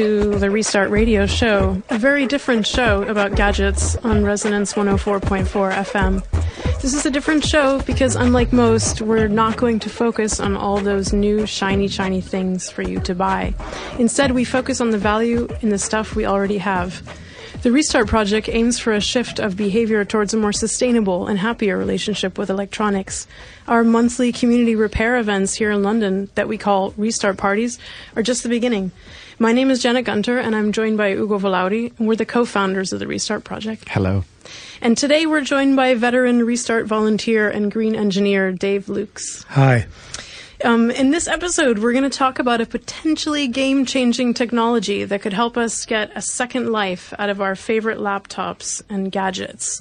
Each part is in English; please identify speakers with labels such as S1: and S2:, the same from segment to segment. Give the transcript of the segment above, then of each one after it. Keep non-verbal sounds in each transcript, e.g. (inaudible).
S1: to the Restart Radio show, a very different show about gadgets on Resonance 104.4 FM. This is a different show because, unlike most, we're not going to focus on all those new, shiny, shiny things for you to buy. Instead, we focus on the value in the stuff we already have. The Restart Project aims for a shift of behavior towards a more sustainable and happier relationship with electronics. Our monthly community repair events here in London that we call Restart Parties are just the beginning. My name is Janet Gunter, and I'm joined by Ugo Vallauri, and we're the co founders of the Restart Project.
S2: Hello.
S1: And today we're joined by veteran Restart volunteer and green engineer Dave Lukes.
S3: Hi.
S1: Um, in this episode, we're going to talk about a potentially game changing technology that could help us get a second life out of our favorite laptops and gadgets.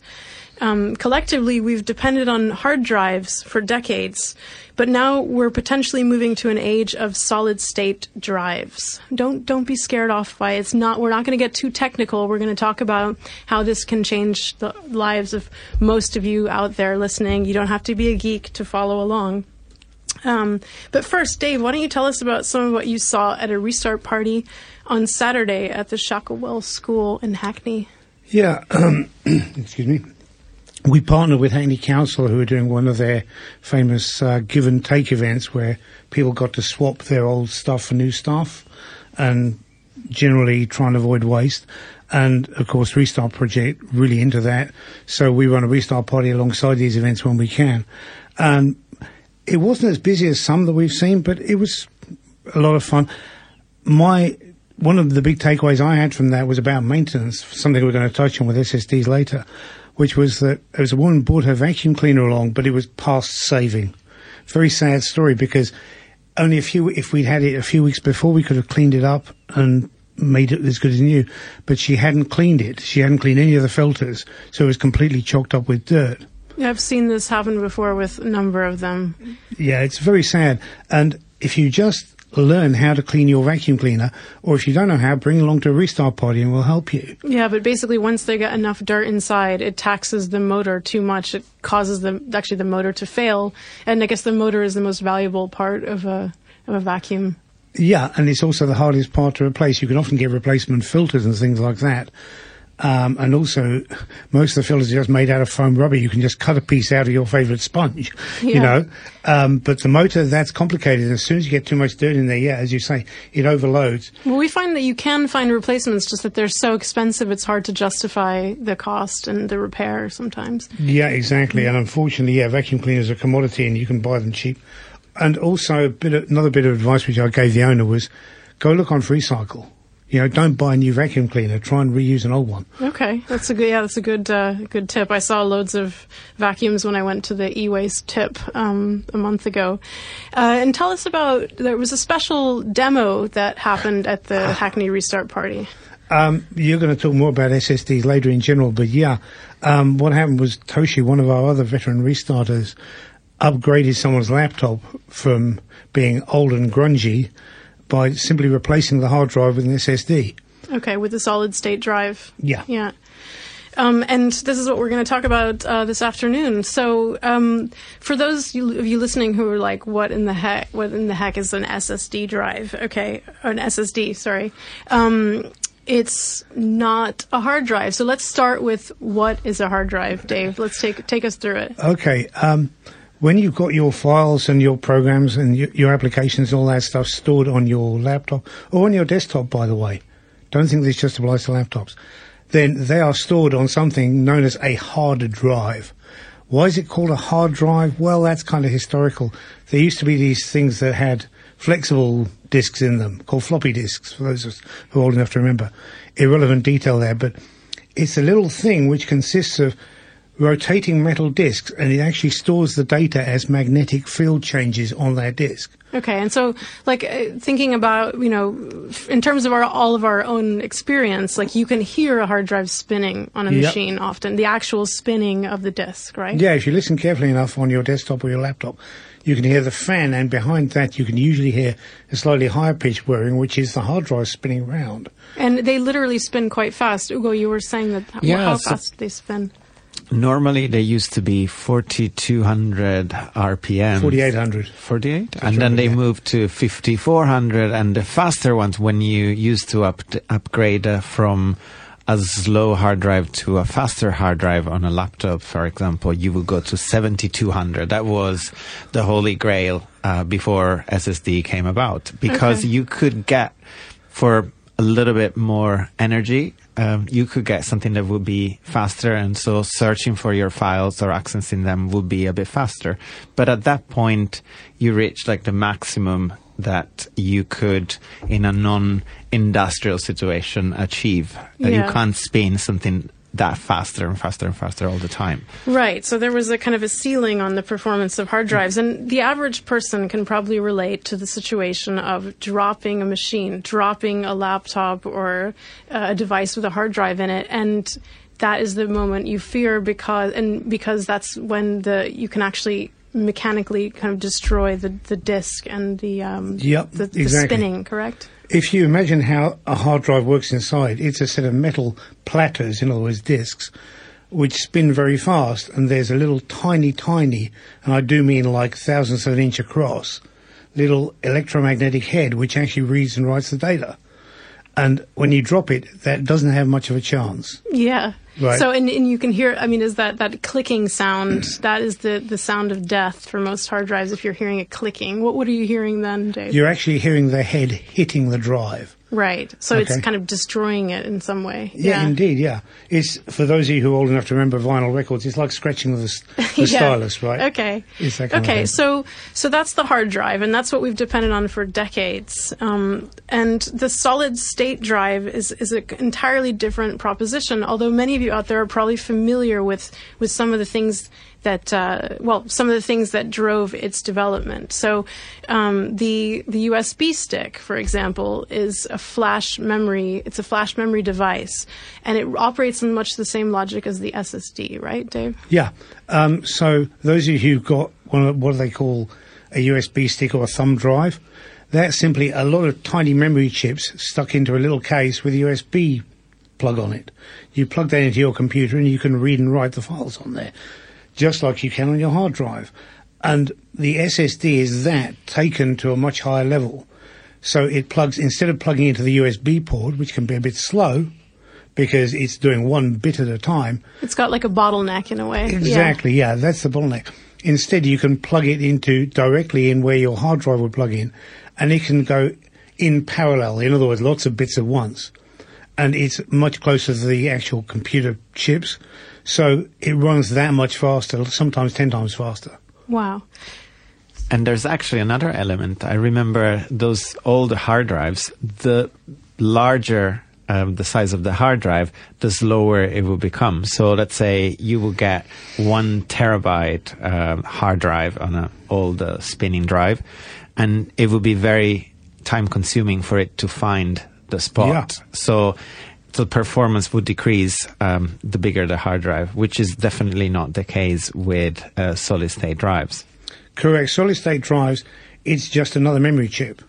S1: Um, collectively, we've depended on hard drives for decades, but now we're potentially moving to an age of solid state drives. Don't don't be scared off by it. It's not. We're not going to get too technical. We're going to talk about how this can change the lives of most of you out there listening. You don't have to be a geek to follow along. Um, but first, Dave, why don't you tell us about some of what you saw at a restart party on Saturday at the Shacklewell School in Hackney?
S3: Yeah, um, (clears throat) excuse me. We partnered with Hackney Council, who were doing one of their famous uh, give and take events where people got to swap their old stuff for new stuff and generally try and avoid waste. And of course, Restart Project really into that. So we run a Restart party alongside these events when we can. And it wasn't as busy as some that we've seen, but it was a lot of fun. My one of the big takeaways I had from that was about maintenance, something we're going to touch on with SSDs later, which was that there was a woman brought her vacuum cleaner along, but it was past saving. Very sad story because only a few, if we'd had it a few weeks before, we could have cleaned it up and made it as good as new. But she hadn't cleaned it. She hadn't cleaned any of the filters, so it was completely chocked up with dirt.
S1: I've seen this happen before with a number of them.
S3: Yeah, it's very sad. And if you just learn how to clean your vacuum cleaner, or if you don't know how, bring along to a restart party and we'll help you.
S1: Yeah, but basically, once they get enough dirt inside, it taxes the motor too much. It causes the actually the motor to fail, and I guess the motor is the most valuable part of a of a vacuum.
S3: Yeah, and it's also the hardest part to replace. You can often get replacement filters and things like that. Um, and also, most of the filters are just made out of foam rubber. You can just cut a piece out of your favourite sponge, (laughs)
S1: Yeah.
S3: you know. Um, but the motor, that's complicated. As soon as you get too much dirt in there, yeah, as you say, it overloads.
S1: Well, we find that you can find replacements, just that they're so expensive, it's hard to justify the cost and the repair sometimes.
S3: Yeah, exactly. And unfortunately, yeah, vacuum cleaners are a commodity and you can buy them cheap. And also, a bit of, another bit of advice which I gave the owner was go look on FreeCycle. You know, don't buy a new vacuum cleaner. Try and reuse an old one.
S1: Okay, that's a good. Yeah, that's a good uh, good tip. I saw loads of vacuums when I went to the e-waste tip um, a month ago. Uh, and tell us about there was a special demo that happened at the Hackney Restart Party.
S3: Um, you're going to talk more about SSDs later in general, but yeah, um, what happened was Toshi, one of our other veteran restarters, upgraded someone's laptop from being old and grungy by simply replacing the hard drive with an SSD.
S1: Okay, with a solid state drive.
S3: Yeah.
S1: Yeah. Um, and this is what we're going to talk about uh, this afternoon. So, um, for those of you listening who are like, "What in the heck? What in the heck is an SSD drive?" Okay, or an SSD. Sorry. Um, it's not a hard drive. So let's start with what is a hard drive, Dave. Let's take take us through it.
S3: Okay. When you've got your files and your programs and your, your applications and all that stuff stored on your laptop or on your desktop, by the way, don't think this just applies to laptops, then they are stored on something known as a hard drive. Why is it called a hard drive? Well, that's kind of historical. There used to be these things that had flexible disks in them called floppy disks, for those who are old enough to remember. Irrelevant detail there, but it's a little thing which consists of rotating metal disks and it actually stores the data as magnetic field changes on that disk.
S1: Okay, and so like uh, thinking about you know, f- in terms of our all of our own experience, like you can hear a hard drive spinning on a
S3: Yep.
S1: machine often, the actual spinning of the disk, right?
S3: Yeah, if you listen carefully enough on your desktop or your laptop, you can hear the fan, and behind that, you can usually hear a slightly higher pitch whirring, which is the hard drive spinning round.
S1: And they literally spin quite fast. Ugo, you were saying that.
S2: Yeah,
S1: how
S2: so-
S1: fast they spin?
S2: Normally, they used to be 4,200 RPM.
S3: 4800.
S2: 48? and then they
S3: yeah.
S2: moved to 5400 and the faster ones when you used to up, upgrade uh, from a slow hard drive to a faster hard drive on a laptop, for example, you would go to 7200. That was the holy grail uh, before SSD came about because
S1: Okay.
S2: you could get for a little bit more energy, um, you could get something that would be faster, and so searching for your files or accessing them would be a bit faster. But at that point, you reach like the maximum that you could, in a non-industrial situation, achieve.
S1: Yeah.
S2: you can't spin something that faster and faster and faster all the time.
S1: Right. So there was a kind of a ceiling on the performance of hard drives. And the average person can probably relate to the situation of dropping a machine, dropping a laptop or uh, a device with a hard drive in it. And that is the moment you fear because, and because that's when the, you can actually mechanically kind of destroy the, the disk and the, um,
S3: Yep,
S1: the, the
S3: exactly.
S1: spinning, correct?
S3: If you imagine how a hard drive works inside, it's a set of metal platters, in other words, discs, which spin very fast, and there's a little tiny, tiny, and I do mean like thousandths of an inch across, little electromagnetic head which actually reads and writes the data. And when you drop it, that doesn't have much of a chance.
S1: Yeah.
S3: Right.
S1: So, and, and you can hear, I mean, is that, that clicking sound, (clears throat) that is the, the sound of death for most hard drives if you're hearing it clicking. What, what are you hearing then, Dave?
S3: You're actually hearing the head hitting the drive.
S1: Right. So
S3: Okay.
S1: it's kind of destroying it in some way.
S3: Yeah, indeed, yeah. It's for those of you who are old enough to remember vinyl records. It's like scratching with the, (laughs) the
S1: Yeah.
S3: stylus, right?
S1: Okay.
S3: It's that kind
S1: okay. So so that's the hard drive, and that's what we've depended on for decades. Um, and the solid state drive is is an entirely different proposition. Although many of you out there are probably familiar with with some of the things that uh, well some of the things that drove its development. So um, the the USB stick, for example, is a flash memory. It's a flash memory device, and it operates on much the same logic as the SSD, right, Dave?
S3: Yeah. Um, so those of you who've got what do they call a USB stick or a thumb drive, that's simply a lot of tiny memory chips stuck into a little case with a USB plug on it. You plug that into your computer and you can read and write the files on there, just like you can on your hard drive. And the SSD is that taken to a much higher level. So it plugs, instead of plugging into the USB port, which can be a bit slow, because it's doing one bit at a time,
S1: It's got like a bottleneck in a way. Yeah.
S3: Exactly, yeah. that's the bottleneck. Instead, you can plug it into directly in where your hard drive would plug in, and it can go in parallel. In other words, lots of bits at once, and it's much closer to the actual computer chips, so it runs that much faster, sometimes ten times faster.
S1: Wow.
S2: And there's actually another element. I remember those old hard drives, the larger um, the size of the hard drive, the slower it will become. So let's say you will get one terabyte um, hard drive on an old uh, spinning drive, and it will be very time consuming for it to find the spot.
S3: Yeah.
S2: So the performance would decrease um, the bigger the hard drive, which is definitely not the case with uh, solid state drives.
S3: Correct. Solid state drives, it's just another memory chip.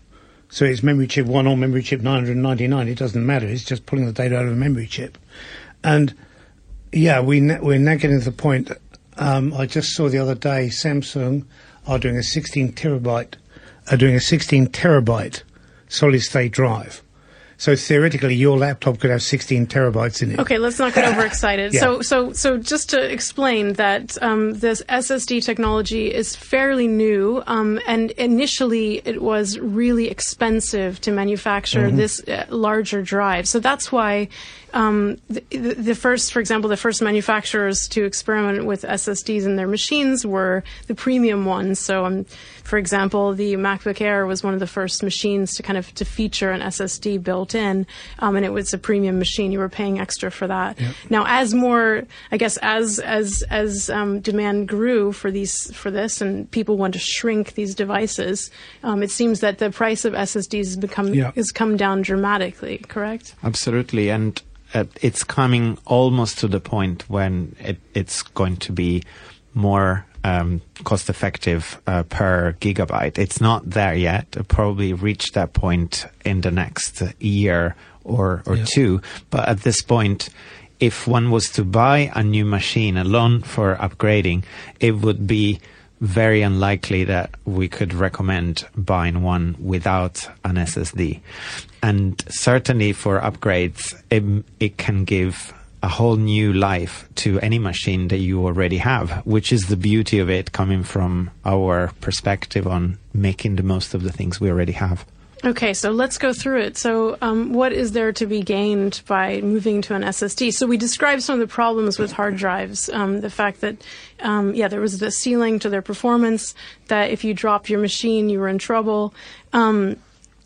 S3: So it's memory chip 1 or memory chip 999. It doesn't matter. It's just pulling the data out of a memory chip. And yeah, we na- we're now getting to the point. Um, I just saw the other day Samsung are doing a 16 terabyte, are doing a 16 terabyte solid state drive. So theoretically, your laptop could have 16 terabytes in it.
S1: Okay, let's not get (laughs) overexcited.
S3: Yeah.
S1: So, so, so, just to explain that um, this SSD technology is fairly new, um, and initially it was really expensive to manufacture
S3: Mm-hmm.
S1: this uh, larger drive. So that's why um, the, the the first, for example, the first manufacturers to experiment with SSDs in their machines were the premium ones. So, um, for example, the MacBook Air was one of the first machines to kind of to feature an SSD built in, um, and it was a premium machine. You were paying extra for that. Now, as more, I guess, as as as um, demand grew for these for this, and people want to shrink these devices, um, it seems that the price of SSDs has become
S3: Yeah.
S1: has come down dramatically. Correct?
S2: Absolutely, and uh, it's coming almost to the point when it, it's going to be more um, cost effective uh, per gigabyte. It's not there yet. It'll probably reach that point in the next year or or
S3: Yeah.
S2: two. But at this point, if one was to buy a new machine alone for upgrading, it would be very unlikely that we could recommend buying one without an SSD. And certainly for upgrades, it, it can give a whole new life to any machine that you already have, which is the beauty of it coming from our perspective on making the most of the things we already have.
S1: Okay, so let's go through it. So, um, what is there to be gained by moving to an SSD? So, we described some of the problems with hard drives. Um, the fact that, um, yeah, there was the ceiling to their performance, that if you dropped your machine, you were in trouble. Um,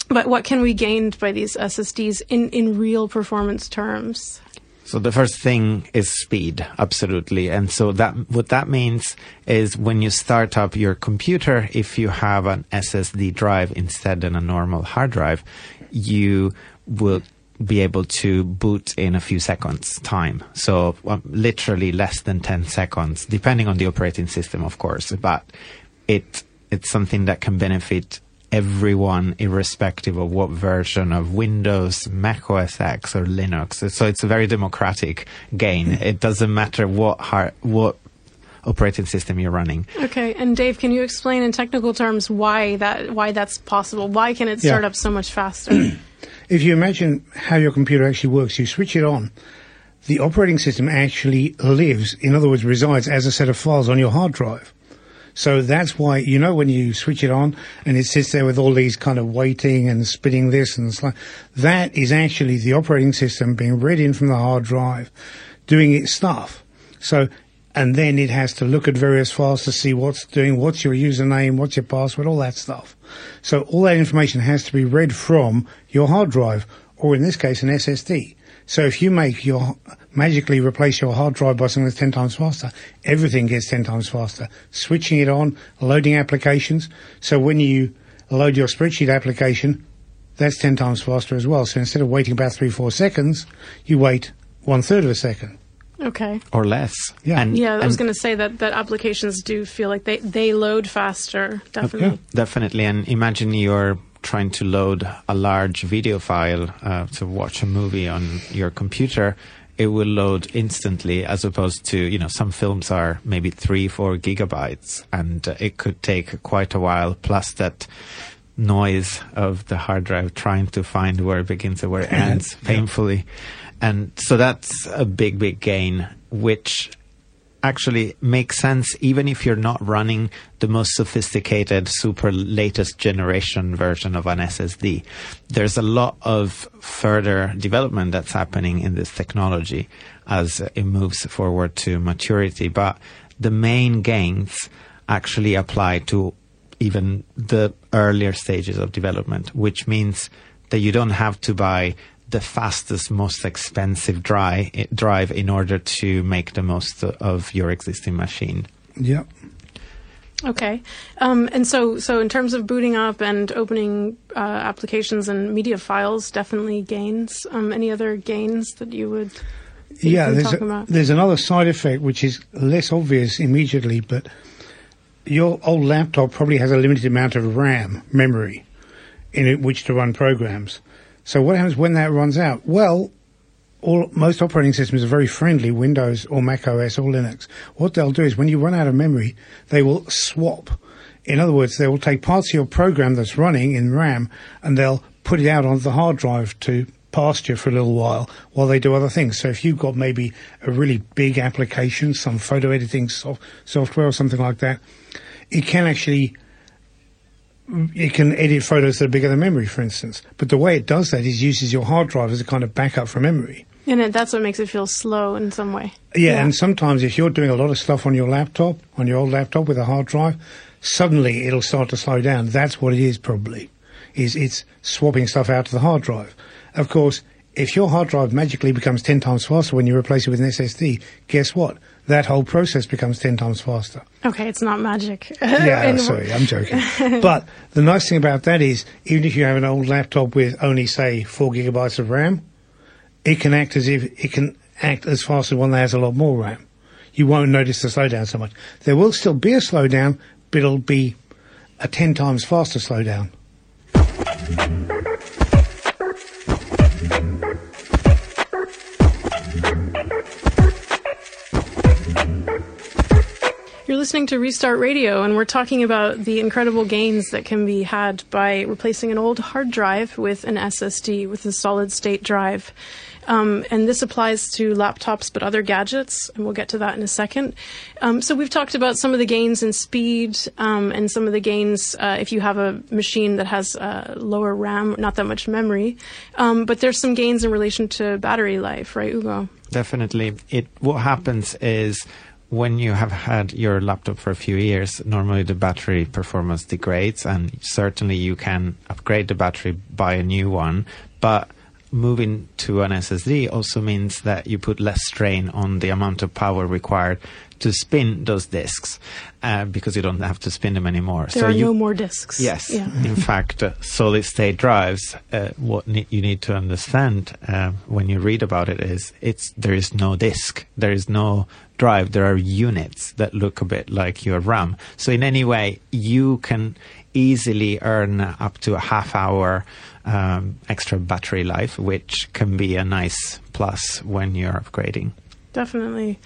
S1: but what can we gain by these SSDs in, in real performance terms?
S2: So the first thing is speed, absolutely. And so that what that means is when you start up your computer, if you have an SSD drive instead of a normal hard drive, you will be able to boot in a few seconds time. So um, literally less than 10 seconds, depending on the operating system, of course, but it, it's something that can benefit everyone, irrespective of what version of Windows, Mac OS X, or Linux. So it's a very democratic gain. Mm. It doesn't matter what hard, what operating system you're running.
S1: Okay, and Dave, can you explain in technical terms why that why that's possible? Why can it start yeah. up so much faster? (clears throat)
S3: if you imagine how your computer actually works, you switch it on. The operating system actually lives, in other words, resides as a set of files on your hard drive. So that's why, you know, when you switch it on and it sits there with all these kind of waiting and spinning this and like, that is actually the operating system being read in from the hard drive, doing its stuff. So, and then it has to look at various files to see what's doing, what's your username, what's your password, all that stuff. So all that information has to be read from your hard drive, or in this case, an SSD. So if you make your magically replace your hard drive by something that's 10 times faster, everything gets 10 times faster. Switching it on, loading applications. So when you load your spreadsheet application, that's 10 times faster as well. So instead of waiting about three, four seconds, you wait one third of a second.
S1: Okay.
S2: Or less.
S1: Yeah. And, yeah, I was going to say that, that applications do feel like they, they load faster, definitely. Okay.
S2: Definitely. And imagine you're trying to load a large video file uh, to watch a movie on your computer it will load instantly as opposed to, you know, some films are maybe three, four gigabytes and uh, it could take quite a while plus that noise of the hard drive trying to find where it begins and where it (laughs) ends painfully. And so that's a big, big gain, which actually makes sense even if you're not running the most sophisticated, super latest generation version of an SSD. There's a lot of further development that's happening in this technology as it moves forward to maturity. But the main gains actually apply to even the earlier stages of development, which means that you don't have to buy the fastest, most expensive dry, drive in order to make the most of your existing machine.
S3: Yeah.
S1: Okay, um, and so so in terms of booting up and opening uh, applications and media files, definitely gains. Um, any other gains that you would?
S3: yeah, there's a, there's another side effect which is less obvious immediately, but your old laptop probably has a limited amount of RAM memory in which to run programs. So what happens when that runs out? Well, all, most operating systems are very friendly, Windows or Mac OS or Linux. What they'll do is when you run out of memory, they will swap. In other words, they will take parts of your program that's running in RAM and they'll put it out onto the hard drive to pasture for a little while while they do other things. So if you've got maybe a really big application, some photo editing soft- software or something like that, it can actually it can edit photos that are bigger than memory, for instance. But the way it does that is uses your hard drive as a kind of backup for memory.
S1: And it, that's what makes it feel slow in some way.
S3: Yeah, yeah, and sometimes if you're doing a lot of stuff on your laptop, on your old laptop with a hard drive, suddenly it'll start to slow down. That's what it is probably. Is it's swapping stuff out to the hard drive. Of course, if your hard drive magically becomes 10 times faster when you replace it with an SSD, guess what? That whole process becomes 10 times faster.
S1: Okay, it's not magic. (laughs)
S3: yeah, sorry, I'm joking. (laughs) but the nice thing about that is, even if you have an old laptop with only, say, 4 gigabytes of RAM, it can act as if it can act as fast as one that has a lot more RAM. You won't notice the slowdown so much. There will still be a slowdown, but it'll be a 10 times faster slowdown.
S1: Listening to Restart Radio, and we're talking about the incredible gains that can be had by replacing an old hard drive with an SSD, with a solid state drive. Um, and this applies to laptops, but other gadgets, and we'll get to that in a second. Um, so we've talked about some of the gains in speed um, and some of the gains uh, if you have a machine that has uh, lower RAM, not that much memory. Um, but there's some gains in relation to battery life, right, Ugo?
S2: Definitely. It what happens is when you have had your laptop for a few years, normally the battery performance degrades, and certainly you can upgrade the battery, buy a new one. But moving to an SSD also means that you put less strain on the amount of power required to spin those disks uh, because you don't have to spin them anymore.
S1: There
S2: so
S1: are
S2: you,
S1: no more disks.
S2: Yes.
S1: Yeah.
S2: In (laughs) fact, uh, solid state drives, uh, what ne- you need to understand uh, when you read about it is it's there is no disk, there is no drive, there are units that look a bit like your RAM. So in any way, you can easily earn up to a half hour um, extra battery life, which can be a nice plus when you're upgrading.
S1: Definitely.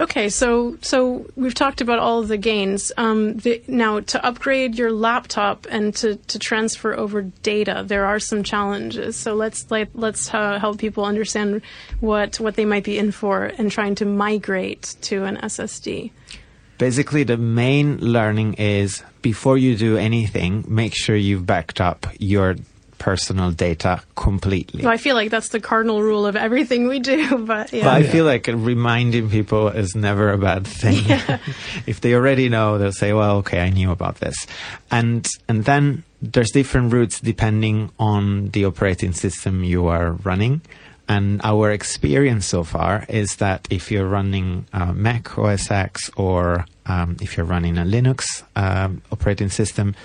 S1: Okay, so so we've talked about all of the gains. Um, the, now, to upgrade your laptop and to, to transfer over data, there are some challenges. So let's like, let's uh, help people understand what what they might be in for and trying to migrate to an SSD.
S2: Basically, the main learning is before you do anything, make sure you've backed up your personal data completely.
S1: So I feel like that's the cardinal rule of everything we do. (laughs) But yeah,
S2: But I feel like reminding people is never a bad thing. (laughs) if they already know, they'll say, "Well, okay, I knew about this," and and then there's different routes depending on the operating system you are running. And our experience so far is that if you're running uh, Mac OS X or um, if you're running a Linux um, operating system,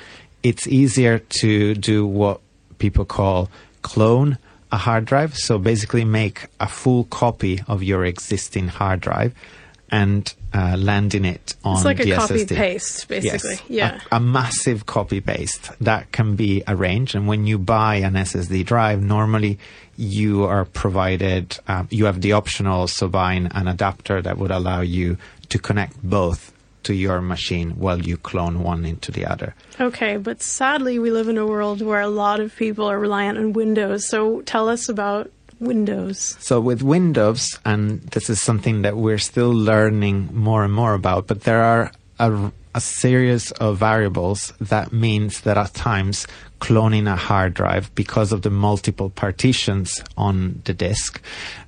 S2: it's easier to do what people call clone a hard drive. So basically, make a full copy of your existing hard drive and uh, landing it on
S1: it's like a copy paste, basically.
S2: Yes,
S1: Yeah.
S2: a, a massive copy paste that can be arranged. And when you buy an SSD drive, normally you are provided, um, you have the option also buying an adapter that would allow you to connect both to your machine while you clone one into the other.
S1: Okay, but sadly, we live in a world where a lot of people are reliant on Windows. So tell us about Windows.
S2: So with Windows, and this is something that we're still learning more and more about, but there are a, a series of variables that means that at times cloning a hard drive because of the multiple partitions on the disk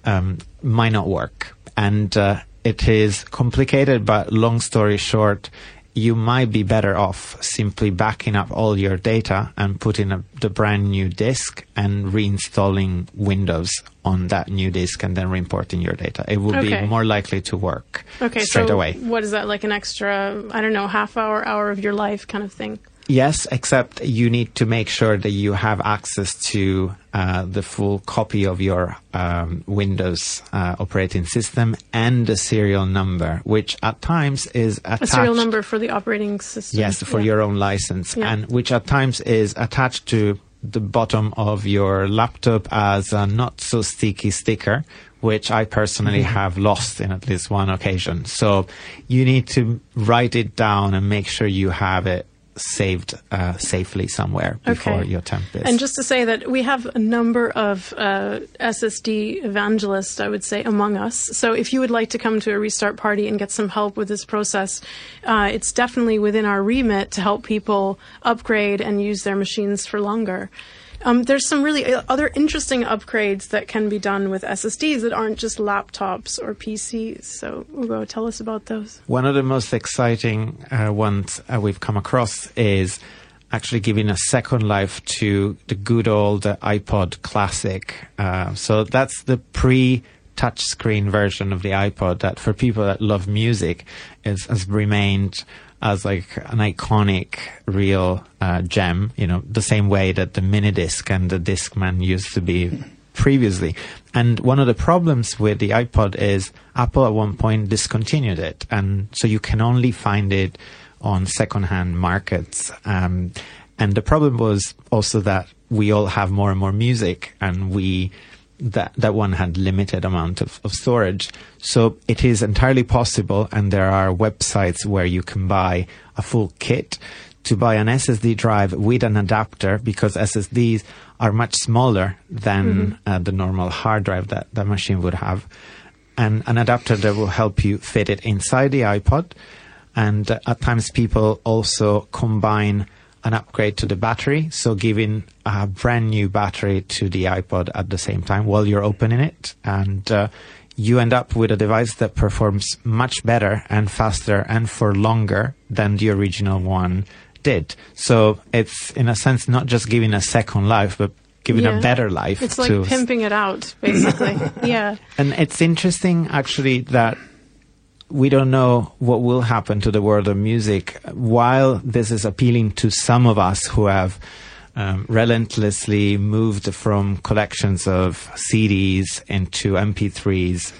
S2: um, might not work. And uh, it is complicated, but long story short, you might be better off simply backing up all your data and putting a, the brand new disk and reinstalling Windows on that new disk and then reimporting your data. It would
S1: Okay.
S2: be more likely to work
S1: Okay,
S2: straight
S1: so
S2: away.
S1: what is that like an extra, I don't know, half hour, hour of your life kind of thing?
S2: Yes, except you need to make sure that you have access to uh, the full copy of your um, Windows uh, operating system and the serial number, which at times is attached.
S1: A serial number for the operating system.
S2: Yes, for
S1: Yeah.
S2: your own license,
S1: Yeah.
S2: and which at times is attached to the bottom of your laptop as a not so sticky sticker, which I personally
S1: Mm-hmm.
S2: have lost in at least one occasion. So you need to write it down and make sure you have it saved uh, safely somewhere before
S1: Okay.
S2: you attempt this.
S1: And just to say that we have a number of uh, SSD evangelists, I would say, among us. So if you would like to come to a restart party and get some help with this process, uh, it's definitely within our remit to help people upgrade and use their machines for longer. Um, there's some really uh, other interesting upgrades that can be done with SSDs that aren't just laptops or PCs. So, Ugo, tell us about those.
S2: One of the most exciting uh, ones uh, we've come across is actually giving a second life to the good old uh, iPod Classic. Uh, so that's the pre touchscreen version of the iPod that for people that love music is, has remained as like an iconic real uh, gem, you know, the same way that the mini disc and the Discman used to be previously. And one of the problems with the iPod is Apple at one point discontinued it. And so you can only find it on secondhand markets. Um, and the problem was also that we all have more and more music and we that that one had limited amount of, of storage. So it is entirely possible, and there are websites where you can buy a full kit to buy an SSD drive with an adapter because SSDs are much smaller than mm-hmm. uh, the normal hard drive that the machine would have, and an adapter that will help you fit it inside the iPod. And uh, at times, people also combine an upgrade to the battery, so giving a brand new battery to the iPod at the same time while you're opening it, and uh, you end up with a device that performs much better and faster and for longer than the original one did. So it's in a sense not just giving a second life, but giving yeah. a better life.
S1: It's like pimping it out, basically. (laughs) yeah.
S2: And it's interesting actually that we don't know what will happen to the world of music. While this is appealing to some of us who have um, relentlessly moved from collections of CDs into MP3s,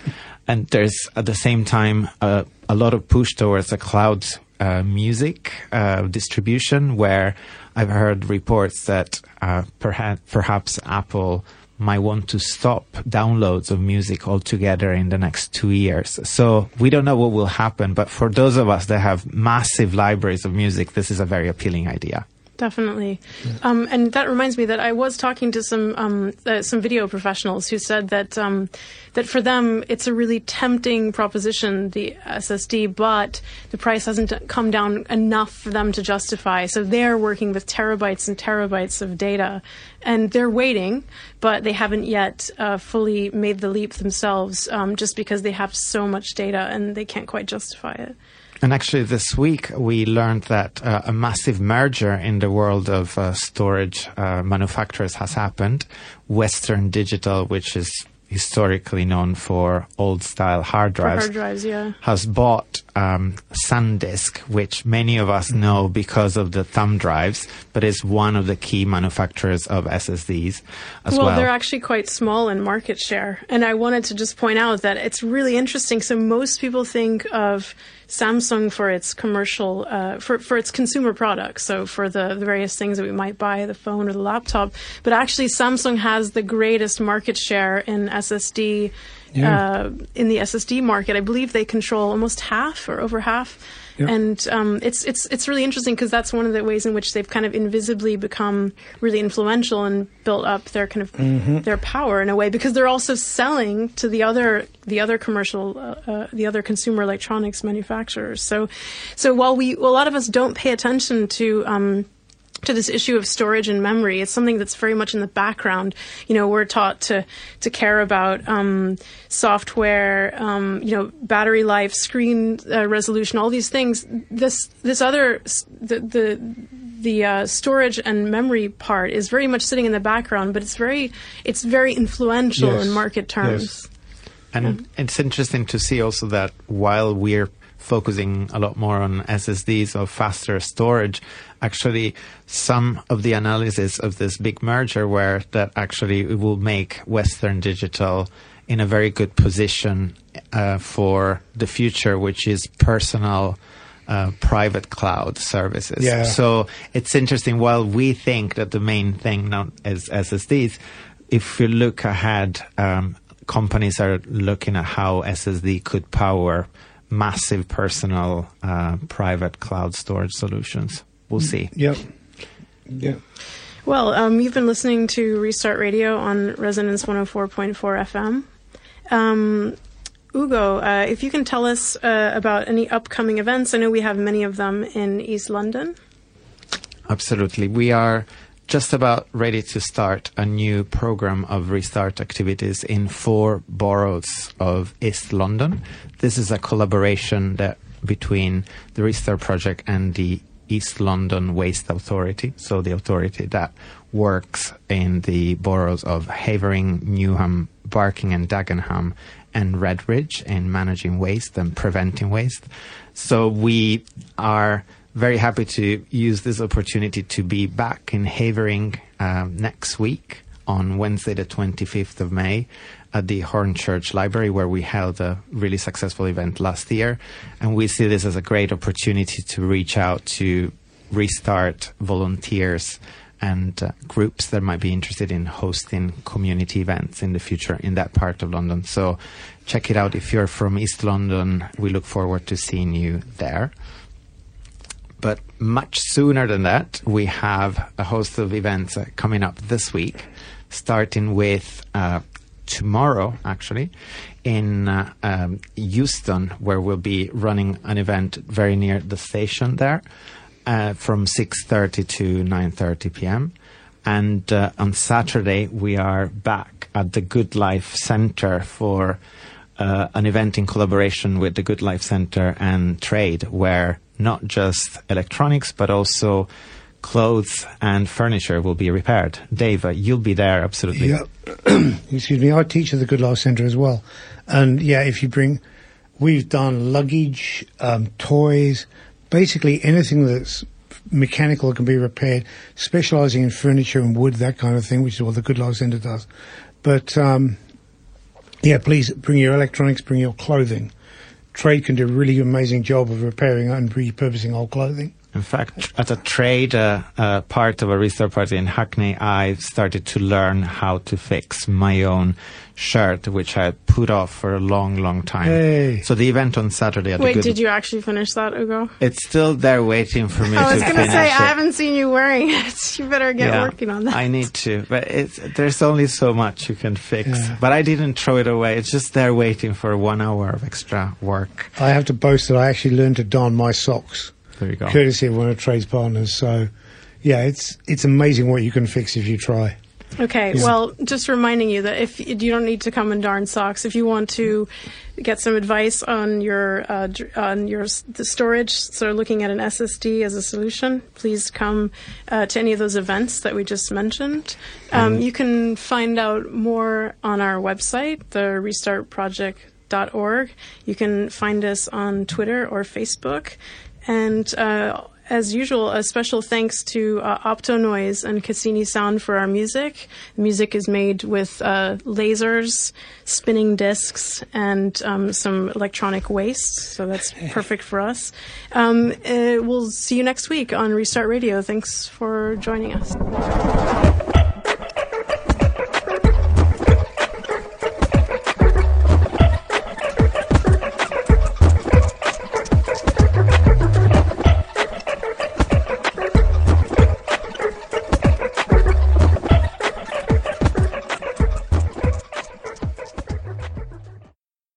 S2: and there's at the same time a lot of push towards a cloud uh, music uh, distribution where I've heard reports that uh, perha- perhaps Apple might want to stop downloads of music altogether in the next two years. So we don't know what will happen, but for those of us that have massive libraries of music, this is a very appealing idea.
S1: Definitely, um, and that reminds me that I was talking to some um, uh, some video professionals who said that um, that for them it's a really tempting proposition the SSD, but the price hasn't come down enough for them to justify. So they're working with terabytes and terabytes of data, and they're waiting, but they haven't yet uh, fully made the leap themselves, um, just because they have so much data and they can't quite justify it.
S2: And actually, this week we learned that uh, a massive merger in the world of uh, storage uh, manufacturers has happened. Western Digital, which is historically known for old style hard drives,
S1: hard drives yeah.
S2: has bought um, SanDisk, which many of us know because of the thumb drives, but is one of the key manufacturers of SSDs as well.
S1: Well, they're actually quite small in market share. And I wanted to just point out that it's really interesting. So most people think of Samsung for its commercial, uh, for, for its consumer products. So for the, the various things that we might buy, the phone or the laptop. But actually, Samsung has the greatest market share in SSD, yeah. uh, in the SSD market. I believe they control almost half or over half Yep. And um, it's it's it's really interesting because that's one of the ways in which they've kind of invisibly become really influential and built up their kind of mm-hmm. their power in a way because they're also selling to the other the other commercial uh, uh, the other consumer electronics manufacturers. So so while we a lot of us don't pay attention to um, to this issue of storage and memory. It's something that's very much in the background. You know, we're taught to to care about um, software, um, you know, battery life, screen uh, resolution, all these things. This this other the the the uh, storage and memory part is very much sitting in the background, but it's very it's very influential yes. in market terms. Yes.
S2: And yeah. it's interesting to see also that while we're focusing a lot more on SSDs or faster storage, actually some of the analysis of this big merger were that actually it will make Western Digital in a very good position uh, for the future, which is personal uh, private cloud services.
S3: Yeah.
S2: So it's interesting. While we think that the main thing now is SSDs, if you look ahead, um, companies are looking at how SSD could power massive personal uh, private cloud storage solutions. We'll see.
S3: Yep. Yep.
S1: Well, um, you've been listening to Restart Radio on Resonance 104.4 FM. Um, Ugo, uh, if you can tell us uh, about any upcoming events, I know we have many of them in East London.
S2: Absolutely. We are just about ready to start a new program of restart activities in four boroughs of East London. This is a collaboration that between the Restart project and the East London Waste Authority, so the authority that works in the boroughs of Havering, Newham, Barking, and Dagenham, and Redbridge in managing waste and preventing waste. So we are very happy to use this opportunity to be back in Havering um, next week on Wednesday, the 25th of May, at the Hornchurch Library, where we held a really successful event last year. And we see this as a great opportunity to reach out to restart volunteers and uh, groups that might be interested in hosting community events in the future in that part of London. So check it out if you're from East London. We look forward to seeing you there. But much sooner than that, we have a host of events uh, coming up this week, starting with uh, tomorrow, actually, in uh, um, Euston, where we'll be running an event very near the station there uh, from 6.30 to 9.30 p.m. And uh, on Saturday, we are back at the Good Life Centre for uh, an event in collaboration with the Good Life Centre and TRAID, where not just electronics, but also clothes and furniture will be repaired. Dave, uh, you'll be there, absolutely.
S3: Yeah. (clears throat) Excuse me. I teach at the Good Life Centre as well. And yeah, if you bring, we've done luggage, um, toys, basically anything that's mechanical can be repaired, specialising in furniture and wood, that kind of thing, which is what the Good Life Centre does. But um, yeah, please bring your electronics, bring your clothing. TRAID can do a really amazing job of repairing and repurposing old clothing.
S2: In fact, at a trade uh, uh, part of a restore party in Hackney, I started to learn how to fix my own shirt, which I had put off for a long, long time.
S3: Hey.
S2: So the event on Saturday at
S1: Wait,
S2: the Good
S1: did you actually finish that, Ugo?
S2: It's still there waiting for me
S1: I was going to say,
S2: it.
S1: I haven't seen you wearing it. (laughs) You better get
S2: Yeah,
S1: working on that.
S2: I need to, but it's, there's only so much you can fix.
S3: Yeah.
S2: But I didn't throw it away. It's just there waiting for one hour of extra work.
S3: I have to boast that I actually learned to don my socks,
S2: There you go.
S3: courtesy of one of TRAID's partners. So, yeah, it's it's amazing what you can fix if you try.
S1: Okay, well, just reminding you that if you don't need to come in darn socks, if you want to get some advice on your uh, on your the storage, so looking at an SSD as a solution, please come uh, to any of those events that we just mentioned. Um, you can find out more on our website, the restartproject.org. You can find us on Twitter or Facebook, and. Uh, as usual, a special thanks to uh, Opto Noise and Cassini Sound for our music. The music is made with uh, lasers, spinning discs, and um, some electronic waste, so that's (laughs) perfect for us. Um, uh, we'll see you next week on Restart Radio. Thanks for joining us.